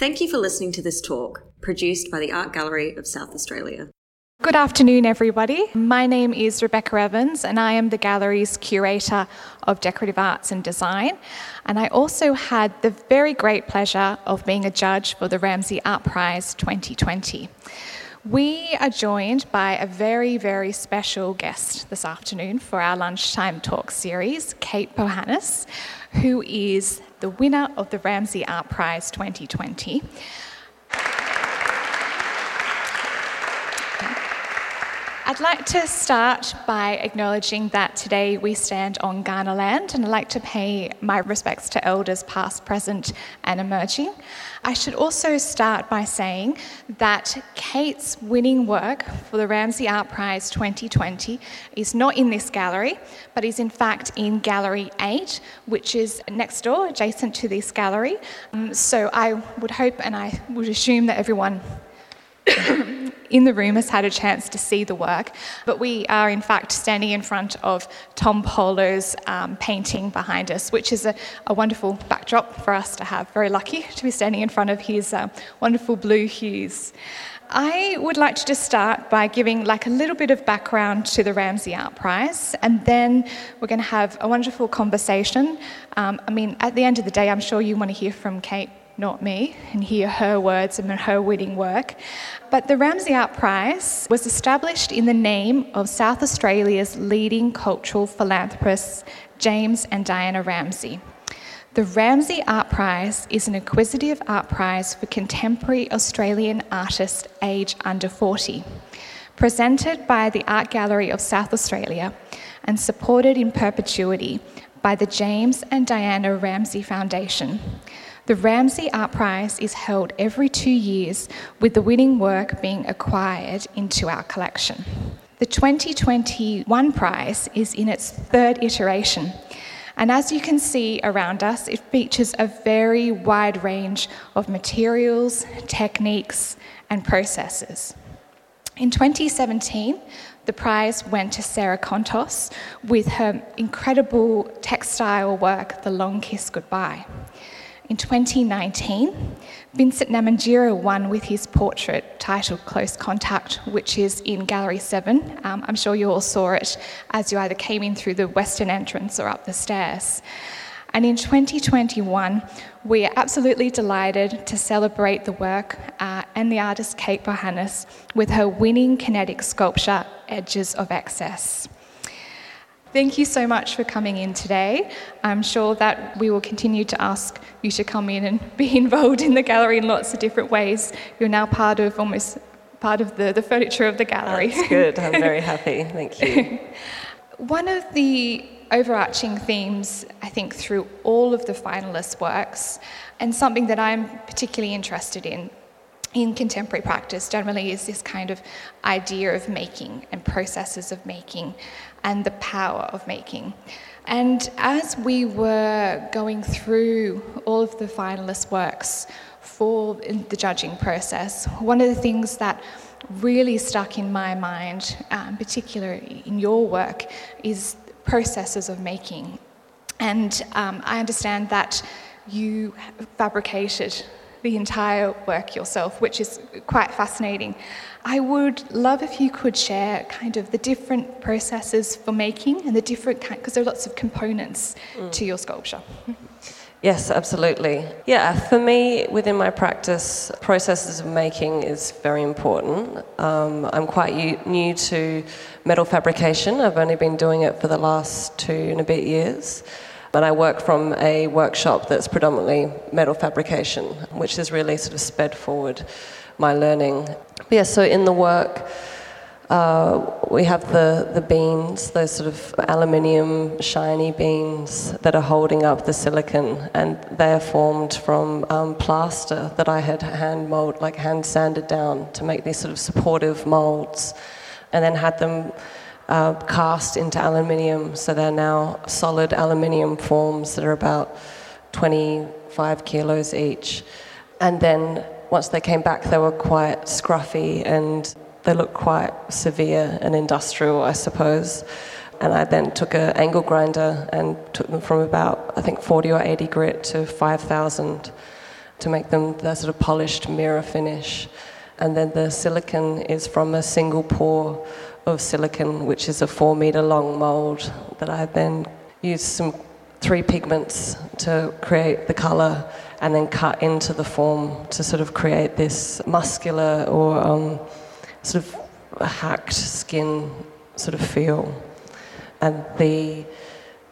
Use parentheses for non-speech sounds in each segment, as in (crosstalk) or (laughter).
Thank you for listening to this talk, produced by the Art Gallery of South Australia. Good afternoon, everybody. My name is Rebecca Evans, and I am the gallery's curator of decorative arts and design. And I also had the very great pleasure of being a judge for the Ramsay Art Prize 2020. We are joined by a very, very special guest this afternoon for our lunchtime talk series, Kate Bohunnis, who is the winner of the Ramsay Art Prize 2020. I'd like to start by acknowledging that today we stand on Kaurna land, and I'd like to pay my respects to elders past, present, and emerging. I should also start by saying that Kate's winning work for the Ramsay Art Prize 2020 is not in this gallery, but is in fact in Gallery 8, which is next door, adjacent to this gallery. Um, so I would hope and I would assume that everyone in the room has had a chance to see the work, but we are in fact standing in front of Tom Polo's um, painting behind us, which is a, a, wonderful backdrop for us to have. Very lucky to be standing in front of his uh, wonderful blue hues. I would like to just start by giving like a little bit of background to the Ramsay Art Prize, and then we're going to have a wonderful conversation. Um, I mean, at the end of the day, I'm sure you want to hear from Kate not me, and hear her words and her winning work. But the Ramsay Art Prize was established in the name of South Australia's leading cultural philanthropists, James and Diana Ramsay. The Ramsay Art Prize is an acquisitive art prize for contemporary Australian artists aged under 40. Presented by the Art Gallery of South Australia and supported in perpetuity by the James and Diana Ramsay Foundation. The Ramsay Art Prize is held every two years, with the winning work being acquired into our collection. The 2021 prize is in its third iteration, and as you can see around us, it features a very wide range of materials, techniques, and processes. In 2017, the prize went to Sarah Contos with her incredible textile work, The Long Kiss Goodbye. In 2019, Vincent Namatjira won with his portrait titled Close Contact, which is in Gallery 7. Um, I'm sure you all saw it as you either came in through the western entrance or up the stairs. And in 2021, we are absolutely delighted to celebrate the work uh, and the artist Kate Bohunnis with her winning kinetic sculpture, Edges of Excess. Thank you so much for coming in today. I'm sure that we will continue to ask you to come in and (laughs) be involved in the gallery in lots of different ways. You're now part of almost part of the, the furniture of the gallery. That's good. I'm very (laughs) happy. Thank you. (laughs) One of the overarching themes, I think, through all of the finalists' works, and something that I'm particularly interested in in contemporary practice generally is this kind of idea of making and processes of making and the power of making. And as we were going through all of the finalist works for the judging process, one of the things that really stuck in my mind, um, particularly in your work, is processes of making. And um, I understand that you fabricated the entire work yourself, which is quite fascinating. I would love if you could share kind of the different processes for making and the different because there are lots of components mm. to your sculpture. Yes, absolutely. Yeah, for me, within my practice, processes of making is very important. Um, I'm quite u- new to metal fabrication. I've only been doing it for the last two and a bit years. And I work from a workshop that's predominantly metal fabrication, which has really sort of sped forward my learning. But yeah, so in the work, uh, we have the, the beans, those sort of aluminium shiny beans that are holding up the silicon, and they are formed from um, plaster that I had hand mold, like hand sanded down to make these sort of supportive molds, and then had them uh, cast into aluminium. So they're now solid aluminium forms that are about 25 kilos each. And then once they came back, they were quite scruffy and they looked quite severe and industrial, I suppose. And I then took an angle grinder and took them from about, I think, 40 or 80 grit to 5,000 to make them that sort of polished mirror finish. And then the silicon is from a single pour of silicon, which is a four meter long mold that I then used some three pigments to create the color and then cut into the form to sort of create this muscular or um, sort of hacked skin sort of feel. And the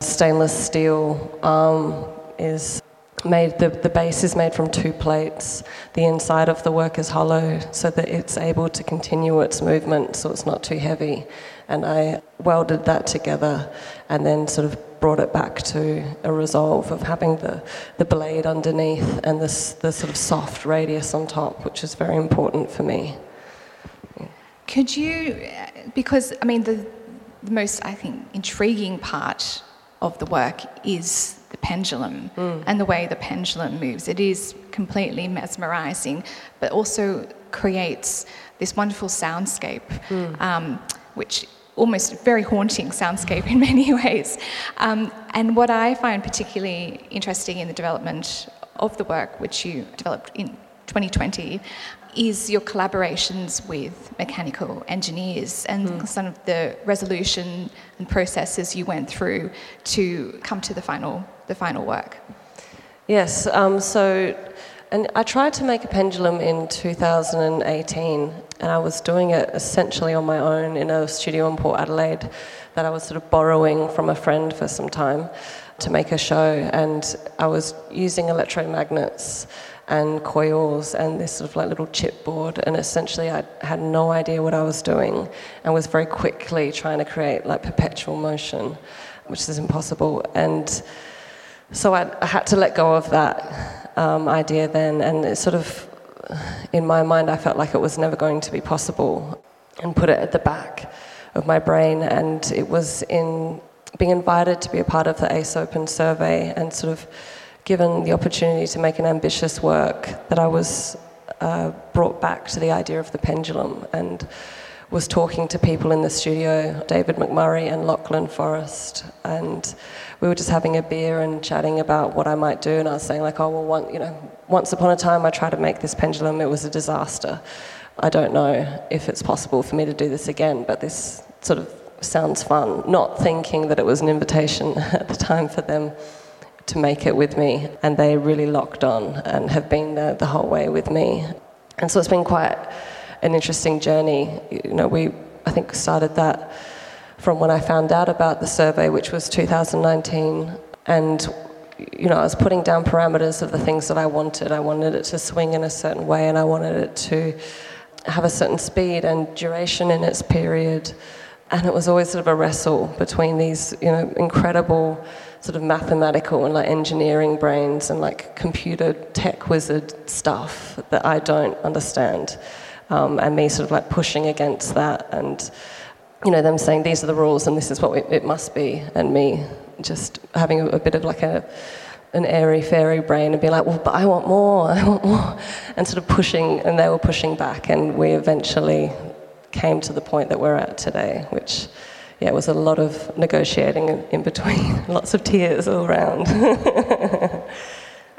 stainless steel arm is made the, the base is made from two plates. The inside of the work is hollow so that it's able to continue its movement so it's not too heavy. And i welded that together and then sort of brought it back to a resolve of having the, the blade underneath and this the sort of soft radius on top which is very important for me. Could you because i mean the, the most i think intriguing part of the work is the pendulum mm. and the way the pendulum moves. It is completely mesmerizing, but also creates this wonderful soundscape, mm. um, which almost very haunting soundscape in (laughs) many ways. Um, and what I find particularly interesting in the development of the work, which you developed in 2020, is your collaborations with mechanical engineers and mm. some of the resolution and processes you went through to come to the final, the final work. Yes, um, so and I tried to make a pendulum in 2018, and I was doing it essentially on my own in a studio in Port Adelaide that I was sort of borrowing from a friend for some time to make a show, and I was using electromagnets and coils and this sort of like little chipboard and essentially I had no idea what I was doing and was very quickly trying to create like perpetual motion which is impossible. And so I, I had to let go of that um, idea then and it sort of in my mind I felt like it was never going to be possible and put it at the back of my brain. And it was in being invited to be a part of the ACE Open survey and sort of given the opportunity to make an ambitious work, that I was uh, brought back to the idea of the pendulum and was talking to people in the studio, David McMurray and Lachlan Forrest, and we were just having a beer and chatting about what I might do. And I was saying like, oh well, one, you know, once upon a time I tried to make this pendulum, it was a disaster. I don't know if it's possible for me to do this again, but this sort of sounds fun. Not thinking that it was an invitation (laughs) at the time for them to make it with me, and they really locked on and have been there the whole way with me. And so it's been quite an interesting journey. You know, we I think started that from when I found out about the survey, which was 2019, and you know, I was putting down parameters of the things that I wanted. I wanted it to swing in a certain way, and I wanted it to have a certain speed and duration in its period. And it was always sort of a wrestle between these, you know, incredible sort of mathematical and like engineering brains and like computer tech wizard stuff that I don't understand. Um, and me sort of like pushing against that and, you know, them saying these are the rules and this is what we, it must be, and me just having a, a bit of like a, an airy fairy brain and be like, well, but I want more, (laughs) I want more, and sort of pushing, and they were pushing back, and we eventually came to the point that we're at today, which yeah, it was a lot of negotiating in between, (laughs) lots of tears all around. (laughs)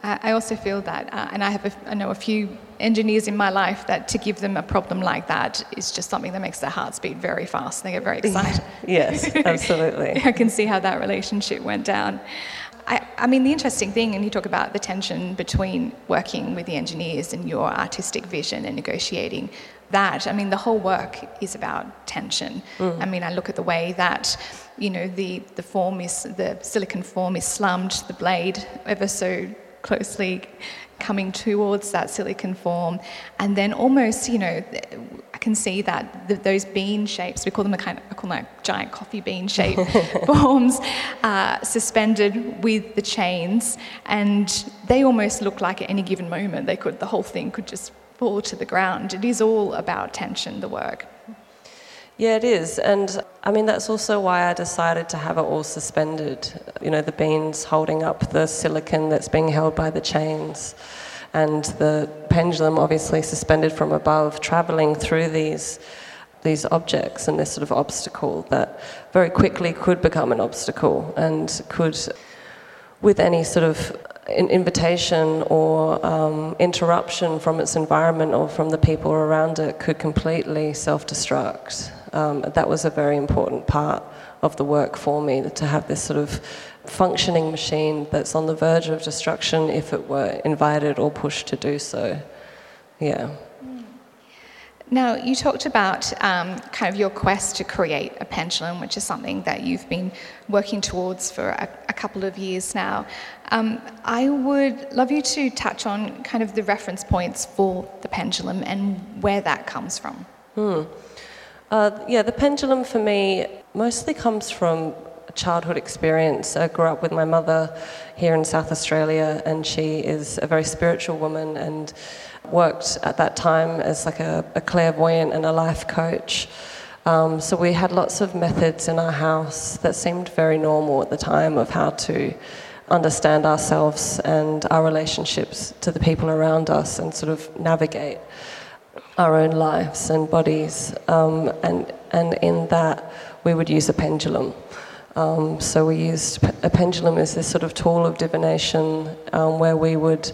I also feel that, uh, and I have, a, I know a few engineers in my life that to give them a problem like that is just something that makes their hearts beat very fast. And they get very (laughs) excited. yes, absolutely. I can see how that relationship went down. I, I, mean, the interesting thing, and you talk about the tension between working with the engineers and your artistic vision and negotiating that. I mean, the whole work is about tension. Mm. I mean, I look at the way that, you know, the, the form is, the silicon form is slummed, the blade ever so closely coming towards that silicon form. And then almost, you know, I can see that the, those bean shapes, we call them a kind of, I call them like giant coffee bean shape (laughs) forms, uh, suspended with the chains. And they almost look like at any given moment, they could, the whole thing could just fall to the ground. It is all about tension, the work. Yeah, it is. And I mean, that's also why I decided to have it all suspended. You know, the beans holding up the silicon that's being held by the chains, and the pendulum obviously suspended from above, traveling through these. These objects and this sort of obstacle that very quickly could become an obstacle and could, with any sort of invitation or um, interruption from its environment or from the people around it could completely self destruct. Um, that was a very important part of the work for me to have this sort of functioning machine that's on the verge of destruction if it were invited or pushed to do so. Yeah. Now, you talked about um, kind of your quest to create a pendulum, which is something that you've been working towards for a, a couple of years now. Um, I would love you to touch on kind of the reference points for the pendulum and where that comes from. Hmm. Uh, yeah, the pendulum for me mostly comes from childhood experience. I grew up with my mother here in South Australia, and she is a very spiritual woman and worked at that time as like a, a clairvoyant and a life coach. Um, so we had lots of methods in our house that seemed very normal at the time of how to understand ourselves and our relationships to the people around us and sort of navigate our own lives and bodies. Um, and, and in that, we would use a pendulum. Um, so we used a pendulum as this sort of tool of divination um, where we would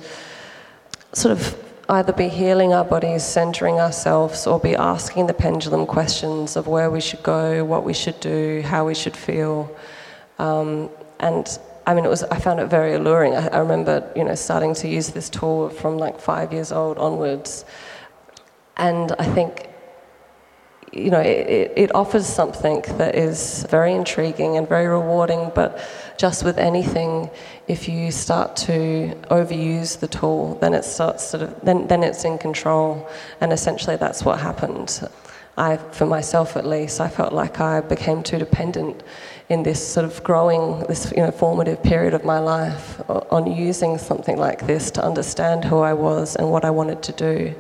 sort of either be healing our bodies, centering ourselves, or be asking the pendulum questions of where we should go, what we should do, how we should feel. Um, and I mean, it was, I found it very alluring. I, I, remember, you know, starting to use this tool from like five years old onwards. And I think, you know, it, it offers something that is very intriguing and very rewarding, but just with anything, if you start to overuse the tool, then it starts sort of then, then it's in control, and essentially that's what happened. I, for myself at least, I felt like I became too dependent in this sort of growing, this you know, formative period of my life on using something like this to understand who I was and what I wanted to do.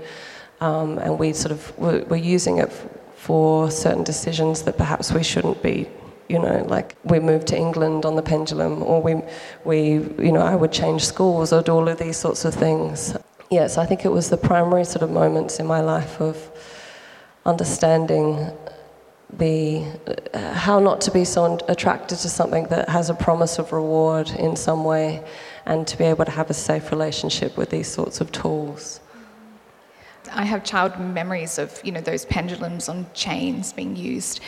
Um, and we sort of were, were using it for certain decisions that perhaps we shouldn't be you know, like we moved to England on the pendulum, or we, we, you know, I would change schools or do all of these sorts of things. Yes, I think it was the primary sort of moments in my life of understanding the uh, how not to be so attracted to something that has a promise of reward in some way, and to be able to have a safe relationship with these sorts of tools. I have child memories of you know those pendulums on chains being used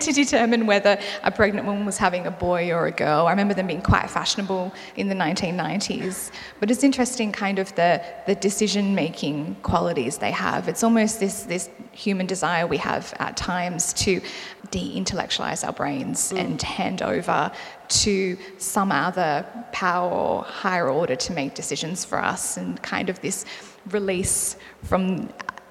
to determine whether a pregnant woman was having a boy or a girl. I remember them being quite fashionable in the 1990s. But it's interesting, kind of the, the decision making qualities they have. It's almost this, this human desire we have at times to de intellectualize our brains mm. and hand over to some other power or higher order to make decisions for us, and kind of this release from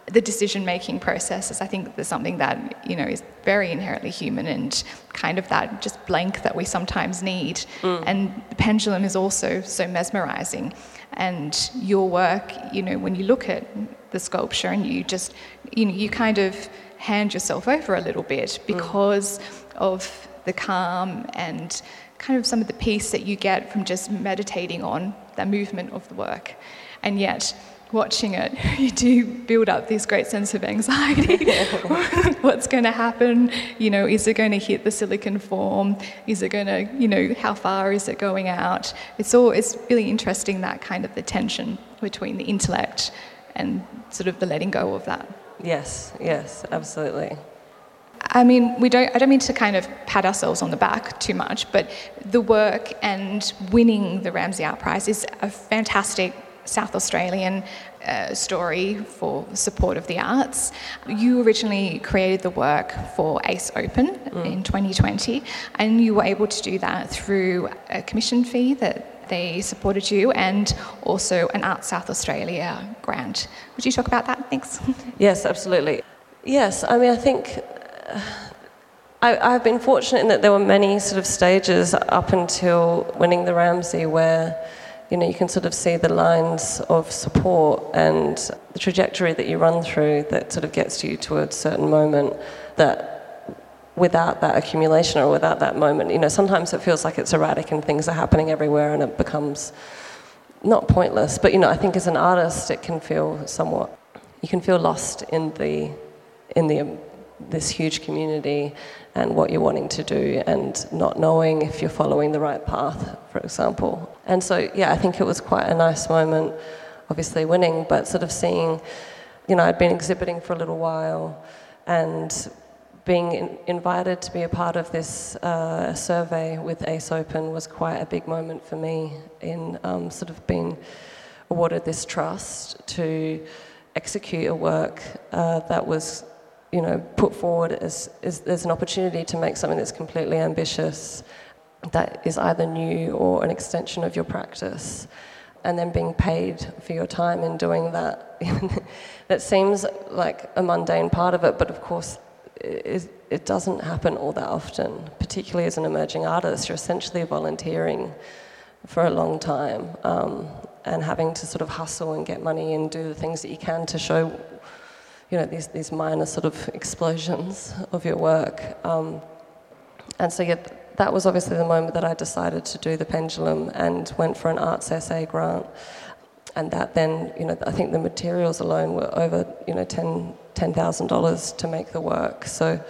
the decision making process is, I think, there's something that you know is very inherently human and kind of that just blank that we sometimes need. Mm. And the pendulum is also so mesmerizing. And your work, you know, when you look at the sculpture and you just, you know, you kind of hand yourself over a little bit mm. because mm. of the calm and kind of some of the peace that you get from just meditating on the movement of the work. And yet, watching it, (laughs) you do build up this great sense of anxiety. (laughs) What's going to happen? You know, is it going to hit the silicon form? Is it going to, you know, how far is it going out? It's all, it's really interesting that kind of the tension between the intellect and sort of the letting go of that. Yes, yes, absolutely. I mean, we don't, I don't mean to kind of pat ourselves on the back too much, but the work and winning the Ramsay Art Prize is a fantastic South Australian uh, story for support of the arts. You originally created the work for ACE Open mm. in 2020, and you were able to do that through a commission fee that they supported you and also an Art South Australia grant. Would you talk about that? Thanks. (laughs) Yes, absolutely. Yes, I mean, I think. I, have been fortunate in that there were many sort of stages up until winning the Ramsay where you know, you can sort of see the lines of support and the trajectory that you run through that sort of gets you to a certain moment that without that accumulation or without that moment, you know, sometimes it feels like it's erratic and things are happening everywhere and it becomes not pointless, but you know, I think as an artist it can feel somewhat you can feel lost in the in the this huge community and what you're wanting to do and not knowing if you're following the right path, for example. And so, yeah, I think it was quite a nice moment, obviously winning, but sort of seeing, you know, I'd been exhibiting for a little while and being in, invited to be a part of this uh, survey with Ace Open was quite a big moment for me in um, sort of being awarded this trust to execute a work uh, that was, you know, put forward as, as there's an opportunity to make something that's completely ambitious, that is either new or an extension of your practice, and then being paid for your time in doing that. (laughs) that seems like a mundane part of it, but of course, it, it doesn't happen all that often, particularly as an emerging artist. You're essentially volunteering for a long time um, and having to sort of hustle and get money and do the things that you can to show, you know, these, these minor sort of explosions of your work. Um, and so, yeah, that was obviously the moment that I decided to do the pendulum and went for an Arts SA grant. And that then, you know, I think the materials alone were over, you know, ten ten thousand dollars to make the work. So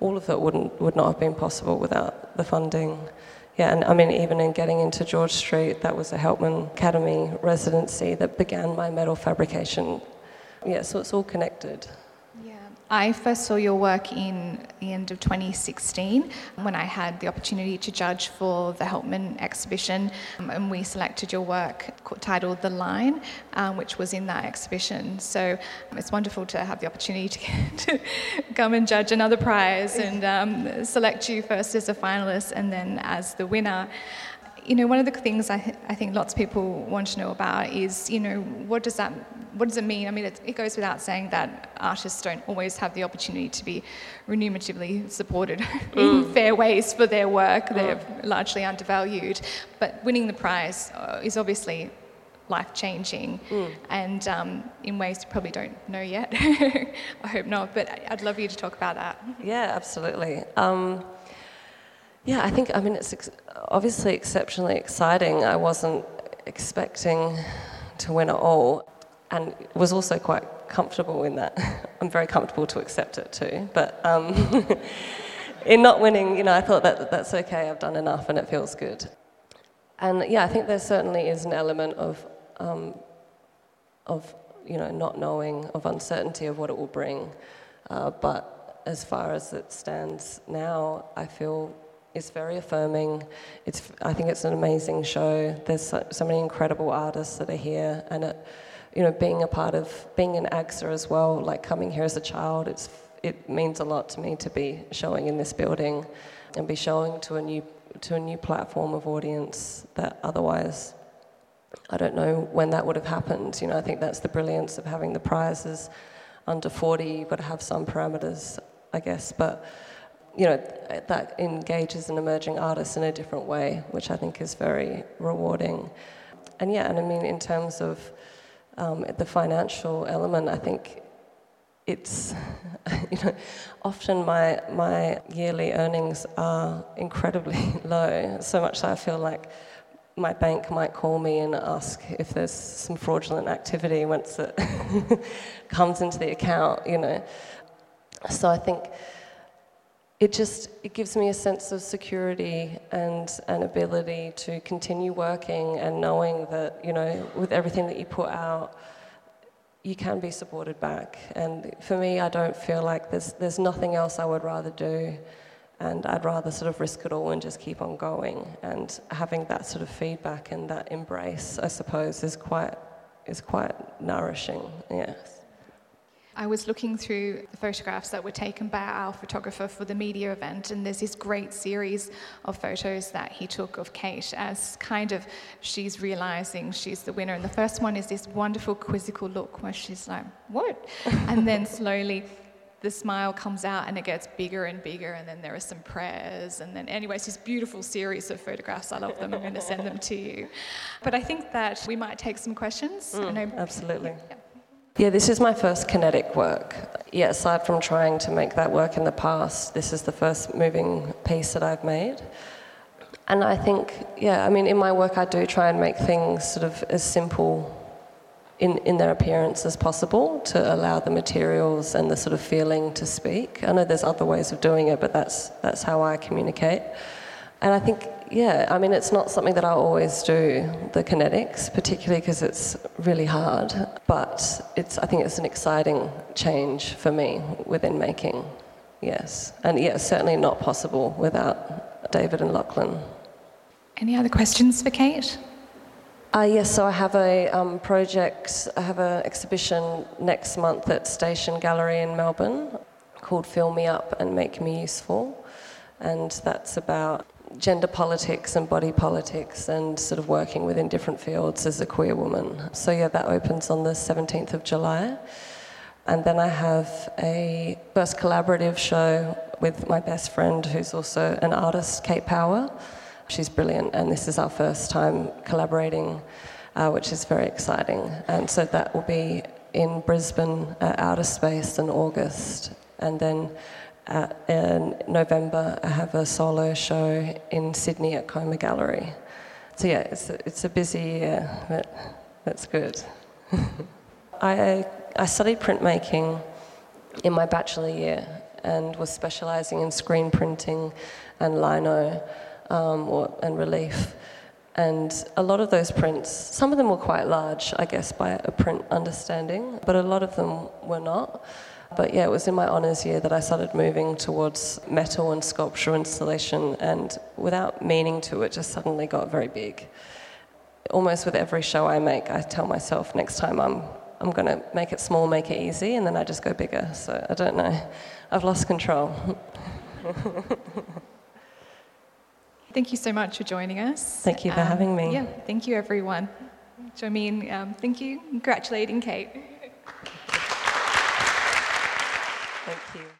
all of it wouldn't would not have been possible without the funding. Yeah, and I mean, even in getting into George Street, that was a Helpman Academy residency that began my metal fabrication. Yeah, so it's all connected. Yeah, I first saw your work in the end of 2016 when I had the opportunity to judge for the Helpman exhibition, um, and we selected your work titled The Line, um, which was in that exhibition. So um, it's wonderful to have the opportunity to, (laughs) to come and judge another prize and um, select you first as a finalist and then as the winner you know, one of the things I, th- I think lots of people want to know about is, you know, what does that, what does it mean? I mean, it, it goes without saying that artists don't always have the opportunity to be remuneratively supported (laughs) mm. in fair ways for their work. Mm. They're largely undervalued, but winning the prize uh, is obviously life changing mm. and um, in ways you probably don't know yet. (laughs) I hope not, but I'd love you to talk about that. Yeah, absolutely. Um, yeah, I think, I mean, it's ex- obviously exceptionally exciting. I wasn't expecting to win at all, and was also quite comfortable in that. (laughs) I'm very comfortable to accept it too, but um, (laughs) in not winning, you know, I thought that that's okay, I've done enough and it feels good. And yeah, I think there certainly is an element of, um, of you know, not knowing, of uncertainty of what it will bring. Uh, but as far as it stands now, I feel it's very affirming. It's, I think it's an amazing show. There's so, so, many incredible artists that are here, and it, you know, being a part of being an AGSA as well, like coming here as a child, it's it means a lot to me to be showing in this building, and be showing to a new to a new platform of audience that otherwise. I don't know when that would have happened. You know, I think that's the brilliance of having the prizes under 40. You've got to have some parameters, I guess, but you know, that engages an emerging artist in a different way, which I think is very rewarding. And yeah, and I mean, in terms of um, the financial element, I think it's, (laughs) you know, often my, my yearly earnings are incredibly (laughs) low, so much that I feel like my bank might call me and ask if there's some fraudulent activity once it (laughs) comes into the account, you know. So I think it just it gives me a sense of security and an ability to continue working and knowing that you know with everything that you put out you can be supported back. And for me I don't feel like there's there's nothing else I would rather do. And I'd rather sort of risk it all and just keep on going. And having that sort of feedback and that embrace I suppose is quite is quite nourishing. Yes I was looking through the photographs that were taken by our photographer for the media event, and there's this great series of photos that he took of Kate as kind of she's realizing she's the winner. And the first one is this wonderful quizzical look where she's like, What? (laughs) and then slowly the smile comes out and it gets bigger and bigger, and then there are some prayers. And then, anyways, this beautiful series of photographs. I love them. I'm going to send them to you. But I think that we might take some questions. Mm, absolutely. Yeah. Yeah, this is my first kinetic work. Yeah, aside from trying to make that work in the past, this is the first moving piece that I've made. And I think, yeah, I mean, in my work, I do try and make things sort of as simple in, in their appearance as possible to allow the materials and the sort of feeling to speak. I know there's other ways of doing it, but that's, that's how I communicate. And I think yeah, I mean, it's not something that I always do, the kinetics, particularly because it's really hard. But it's, I think it's an exciting change for me within making, yes. And yeah, certainly not possible without David and Lachlan. Any other questions for Kate? Uh, yes, so I have a um, project, I have an exhibition next month at Station Gallery in Melbourne called Fill Me Up and Make Me Useful. And that's about gender politics and body politics and sort of working within different fields as a queer woman. So, yeah, that opens on the 17th of July. And then I have a first collaborative show with my best friend, who's also an artist, Kate Power. She's brilliant, and this is our first time collaborating, uh, which is very exciting. And so that will be in Brisbane Outer Space in August. And then at, in November, I have a solo show in Sydney at Coma Gallery. So yeah, it's a, it's a busy year, but that's good. (laughs) I, I studied printmaking in my bachelor year and was specialising in screen printing and lino um, or, and relief. And a lot of those prints, some of them were quite large, I guess, by a print understanding, but a lot of them were not. But yeah, it was in my honours year that I started moving towards metal and sculpture installation, and without meaning to, it just suddenly got very big. Almost with every show I make, I tell myself next time I'm, I'm going to make it small, make it easy, and then I just go bigger. So I don't know. I've lost control. (laughs) Thank you so much for joining us. Thank you for um, having me. Yeah, thank you, everyone. Join me in um, thank you, congratulating Kate.